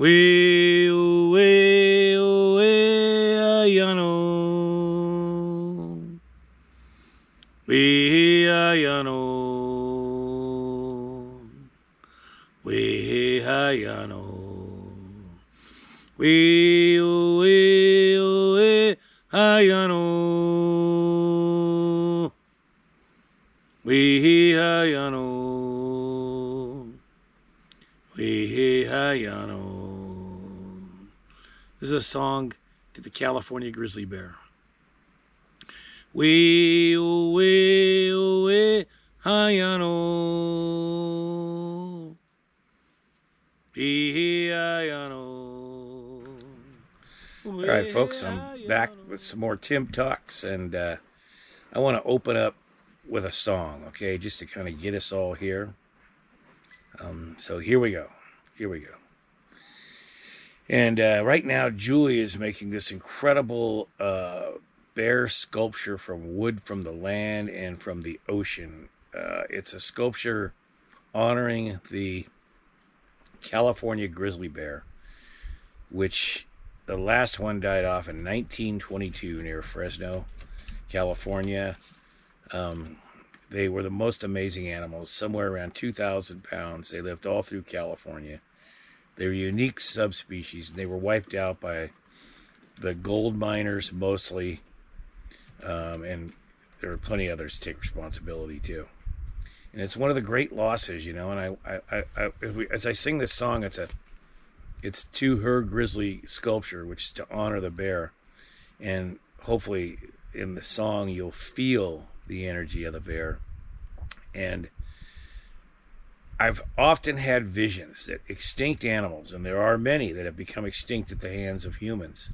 We we we ayano. We ayano. We ayano. We we we ayano. We ayano. We ayano. This is a song to the California grizzly bear. We we we ayano. We ayano. All right, folks, I'm back with some more Tim Talks, and uh, I want to open up with a song, okay, just to kind of get us all here. Um, so here we go. Here we go. And uh, right now, Julie is making this incredible uh, bear sculpture from wood from the land and from the ocean. Uh, it's a sculpture honoring the California grizzly bear, which the last one died off in 1922 near Fresno, California. Um, they were the most amazing animals, somewhere around 2,000 pounds. They lived all through California. They were unique subspecies. They were wiped out by the gold miners mostly, um, and there were plenty others take responsibility too. And it's one of the great losses, you know. And I, I, I, we, as I sing this song, it's a, it's to her grizzly sculpture, which is to honor the bear, and hopefully in the song you'll feel the energy of the bear. And I've often had visions that extinct animals, and there are many that have become extinct at the hands of humans.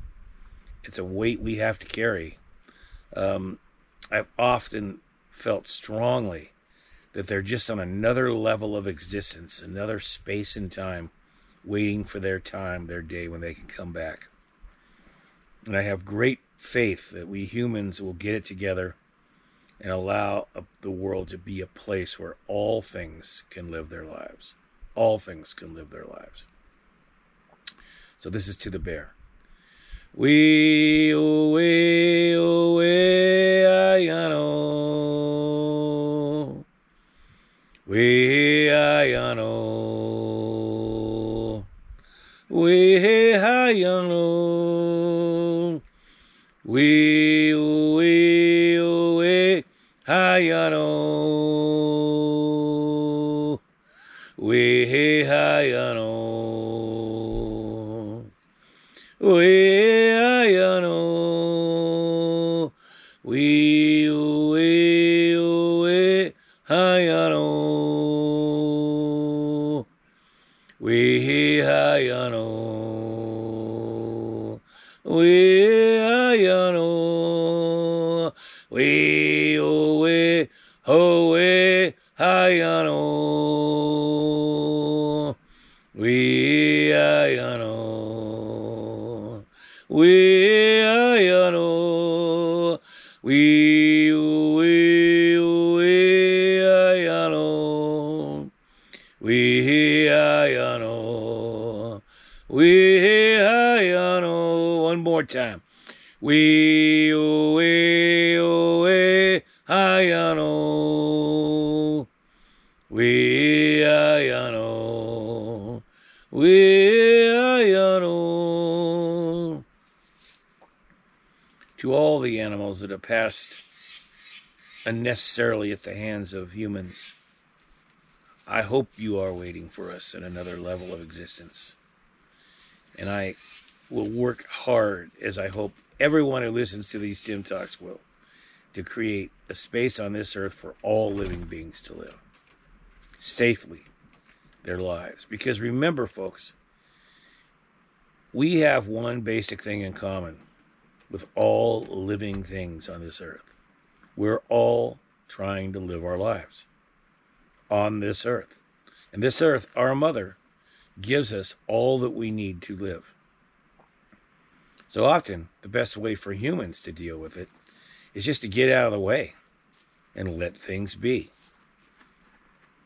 It's a weight we have to carry. Um, I've often felt strongly that they're just on another level of existence, another space and time, waiting for their time, their day when they can come back. And I have great faith that we humans will get it together and allow the world to be a place where all things can live their lives. All things can live their lives. So this is to the bear. We oh, we oh, we ayano. We ayano. We ayano. We we We ayano. We ayano. We we ho we ayano. We ayano. We ayano. We we We oh, we oh, we ayano. We ayano. We ayano. To all the animals that have passed unnecessarily at the hands of humans, I hope you are waiting for us in another level of existence. And I will work hard, as I hope everyone who listens to these Tim Talks will, to create a space on this earth for all living beings to live safely their lives. Because remember, folks, we have one basic thing in common with all living things on this earth. We're all trying to live our lives on this earth. And this earth, our mother, gives us all that we need to live. So often, the best way for humans to deal with it is just to get out of the way and let things be.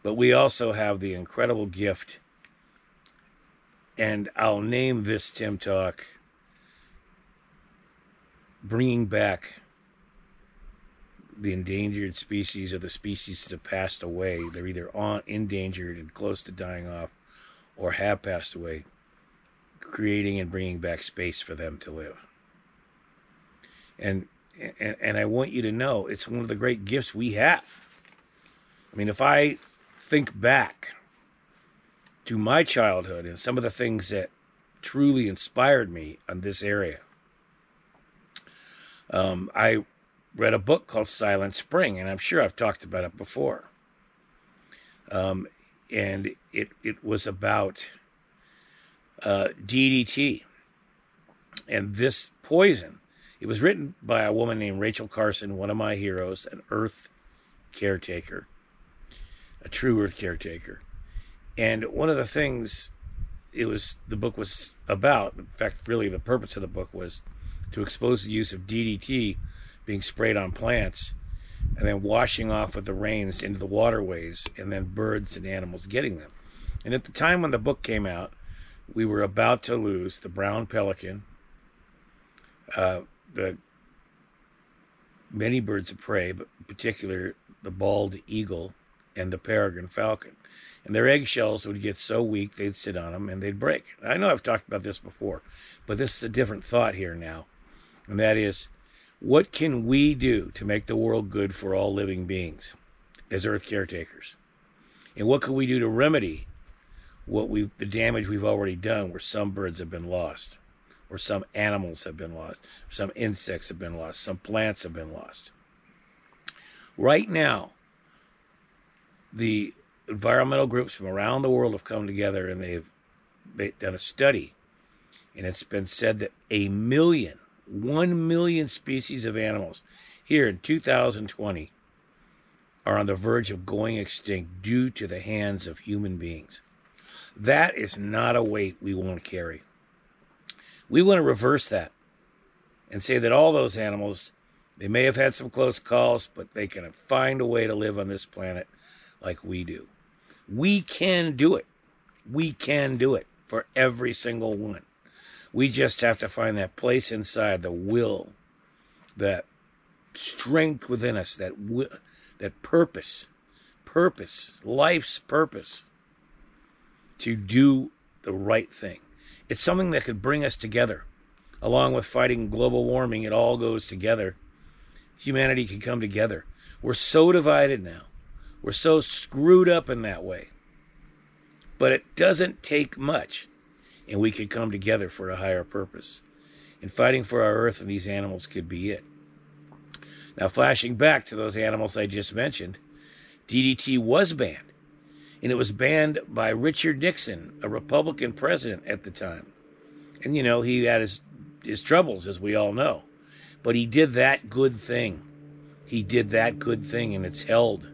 But we also have the incredible gift and I'll name this Tim Talk bringing back the endangered species or the species that have passed away. They're either on endangered and close to dying off or have passed away, creating and bringing back space for them to live. And, and and I want you to know it's one of the great gifts we have. I mean, if I think back to my childhood and some of the things that truly inspired me on this area, um, I read a book called Silent Spring, and I'm sure I've talked about it before. Um, and it it was about uh, DDT and this poison. It was written by a woman named Rachel Carson, one of my heroes, an Earth caretaker, a true Earth caretaker. And one of the things it was the book was about, in fact, really the purpose of the book was to expose the use of DDT being sprayed on plants and then washing off with the rains into the waterways and then birds and animals getting them. And at the time when the book came out, we were about to lose the brown pelican, uh, the many birds of prey, but in particular the bald eagle and the peregrine falcon. And their eggshells would get so weak they'd sit on them and they'd break. I know I've talked about this before, but this is a different thought here now. And that is what can we do to make the world good for all living beings as earth caretakers? And what can we do to remedy what we the damage we've already done where some birds have been lost, or some animals have been lost, some insects have been lost, some plants have been lost. Right now, the environmental groups from around the world have come together and they've done a study, and it's been said that a million 1 million species of animals here in 2020 are on the verge of going extinct due to the hands of human beings. That is not a weight we want to carry. We want to reverse that and say that all those animals, they may have had some close calls, but they can find a way to live on this planet like we do. We can do it. We can do it for every single one. We just have to find that place inside, the will, that strength within us, that will, that purpose, purpose, life's purpose to do the right thing. It's something that could bring us together. Along with fighting global warming, it all goes together. Humanity can come together. We're so divided now. We're so screwed up in that way. But it doesn't take much and we could come together for a higher purpose. And fighting for our earth and these animals could be it. Now, flashing back to those animals I just mentioned, DDT was banned. And it was banned by Richard Nixon, a Republican president at the time. And, you know, he had his, his troubles, as we all know. But he did that good thing. He did that good thing, and it's held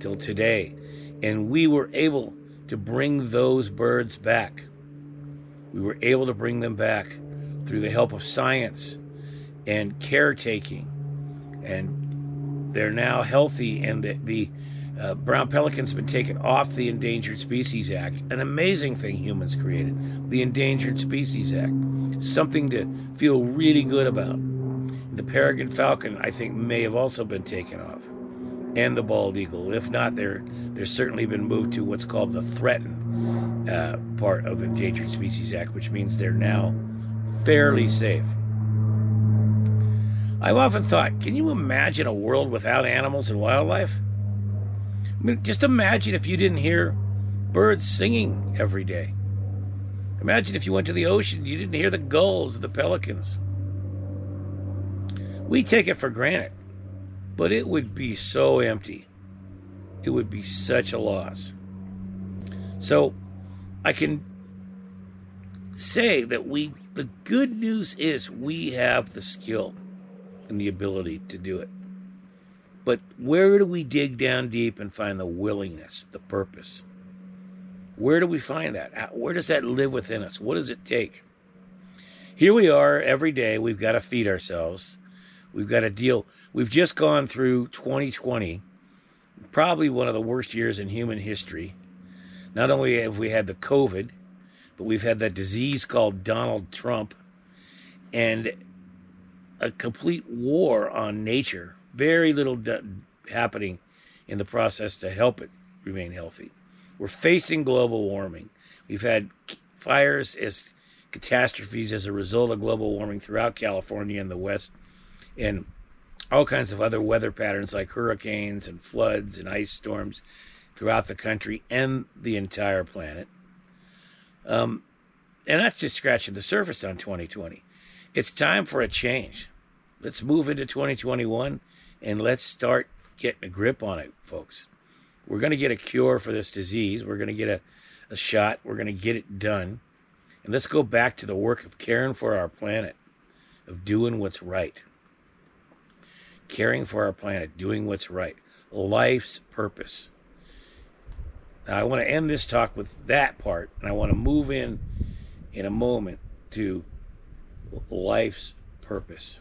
till today. And we were able to bring those birds back we were able to bring them back through the help of science and caretaking. And they're now healthy, and the, the uh, brown pelican's been taken off the Endangered Species Act. An amazing thing humans created the Endangered Species Act. Something to feel really good about. The peregrine falcon, I think, may have also been taken off, and the bald eagle. If not, they're, they're certainly been moved to what's called the threatened uh, part of the Endangered Species Act, which means they're now fairly safe. I've often thought, can you imagine a world without animals and wildlife? I mean, just imagine if you didn't hear birds singing every day. Imagine if you went to the ocean, you didn't hear the gulls, the pelicans. We take it for granted, but it would be so empty. It would be such a loss. So I can say that we, the good news is we have the skill and the ability to do it. But where do we dig down deep and find the willingness, the purpose? Where do we find that? Where does that live within us? What does it take? Here we are every day. We've got to feed ourselves. We've got to deal. We've just gone through 2020, probably one of the worst years in human history. Not only have we had the COVID, but we've had that disease called Donald Trump and a complete war on nature. Very little happening in the process to help it remain healthy. We're facing global warming. We've had fires as catastrophes as a result of global warming throughout California and the West, and all kinds of other weather patterns like hurricanes and floods and ice storms throughout the country and the entire planet. Um, and that's just scratching the surface on 2020. It's time for a change. Let's move into 2021 and let's start getting a grip on it, folks. We're going to get a cure for this disease. We're going to get a, a shot. We're going to get it done. And let's go back to the work of caring for our planet, of doing what's right. Caring for our planet, doing what's right. Life's purpose. Now, I want to end this talk with that part, and I want to move in in a moment to life's purpose.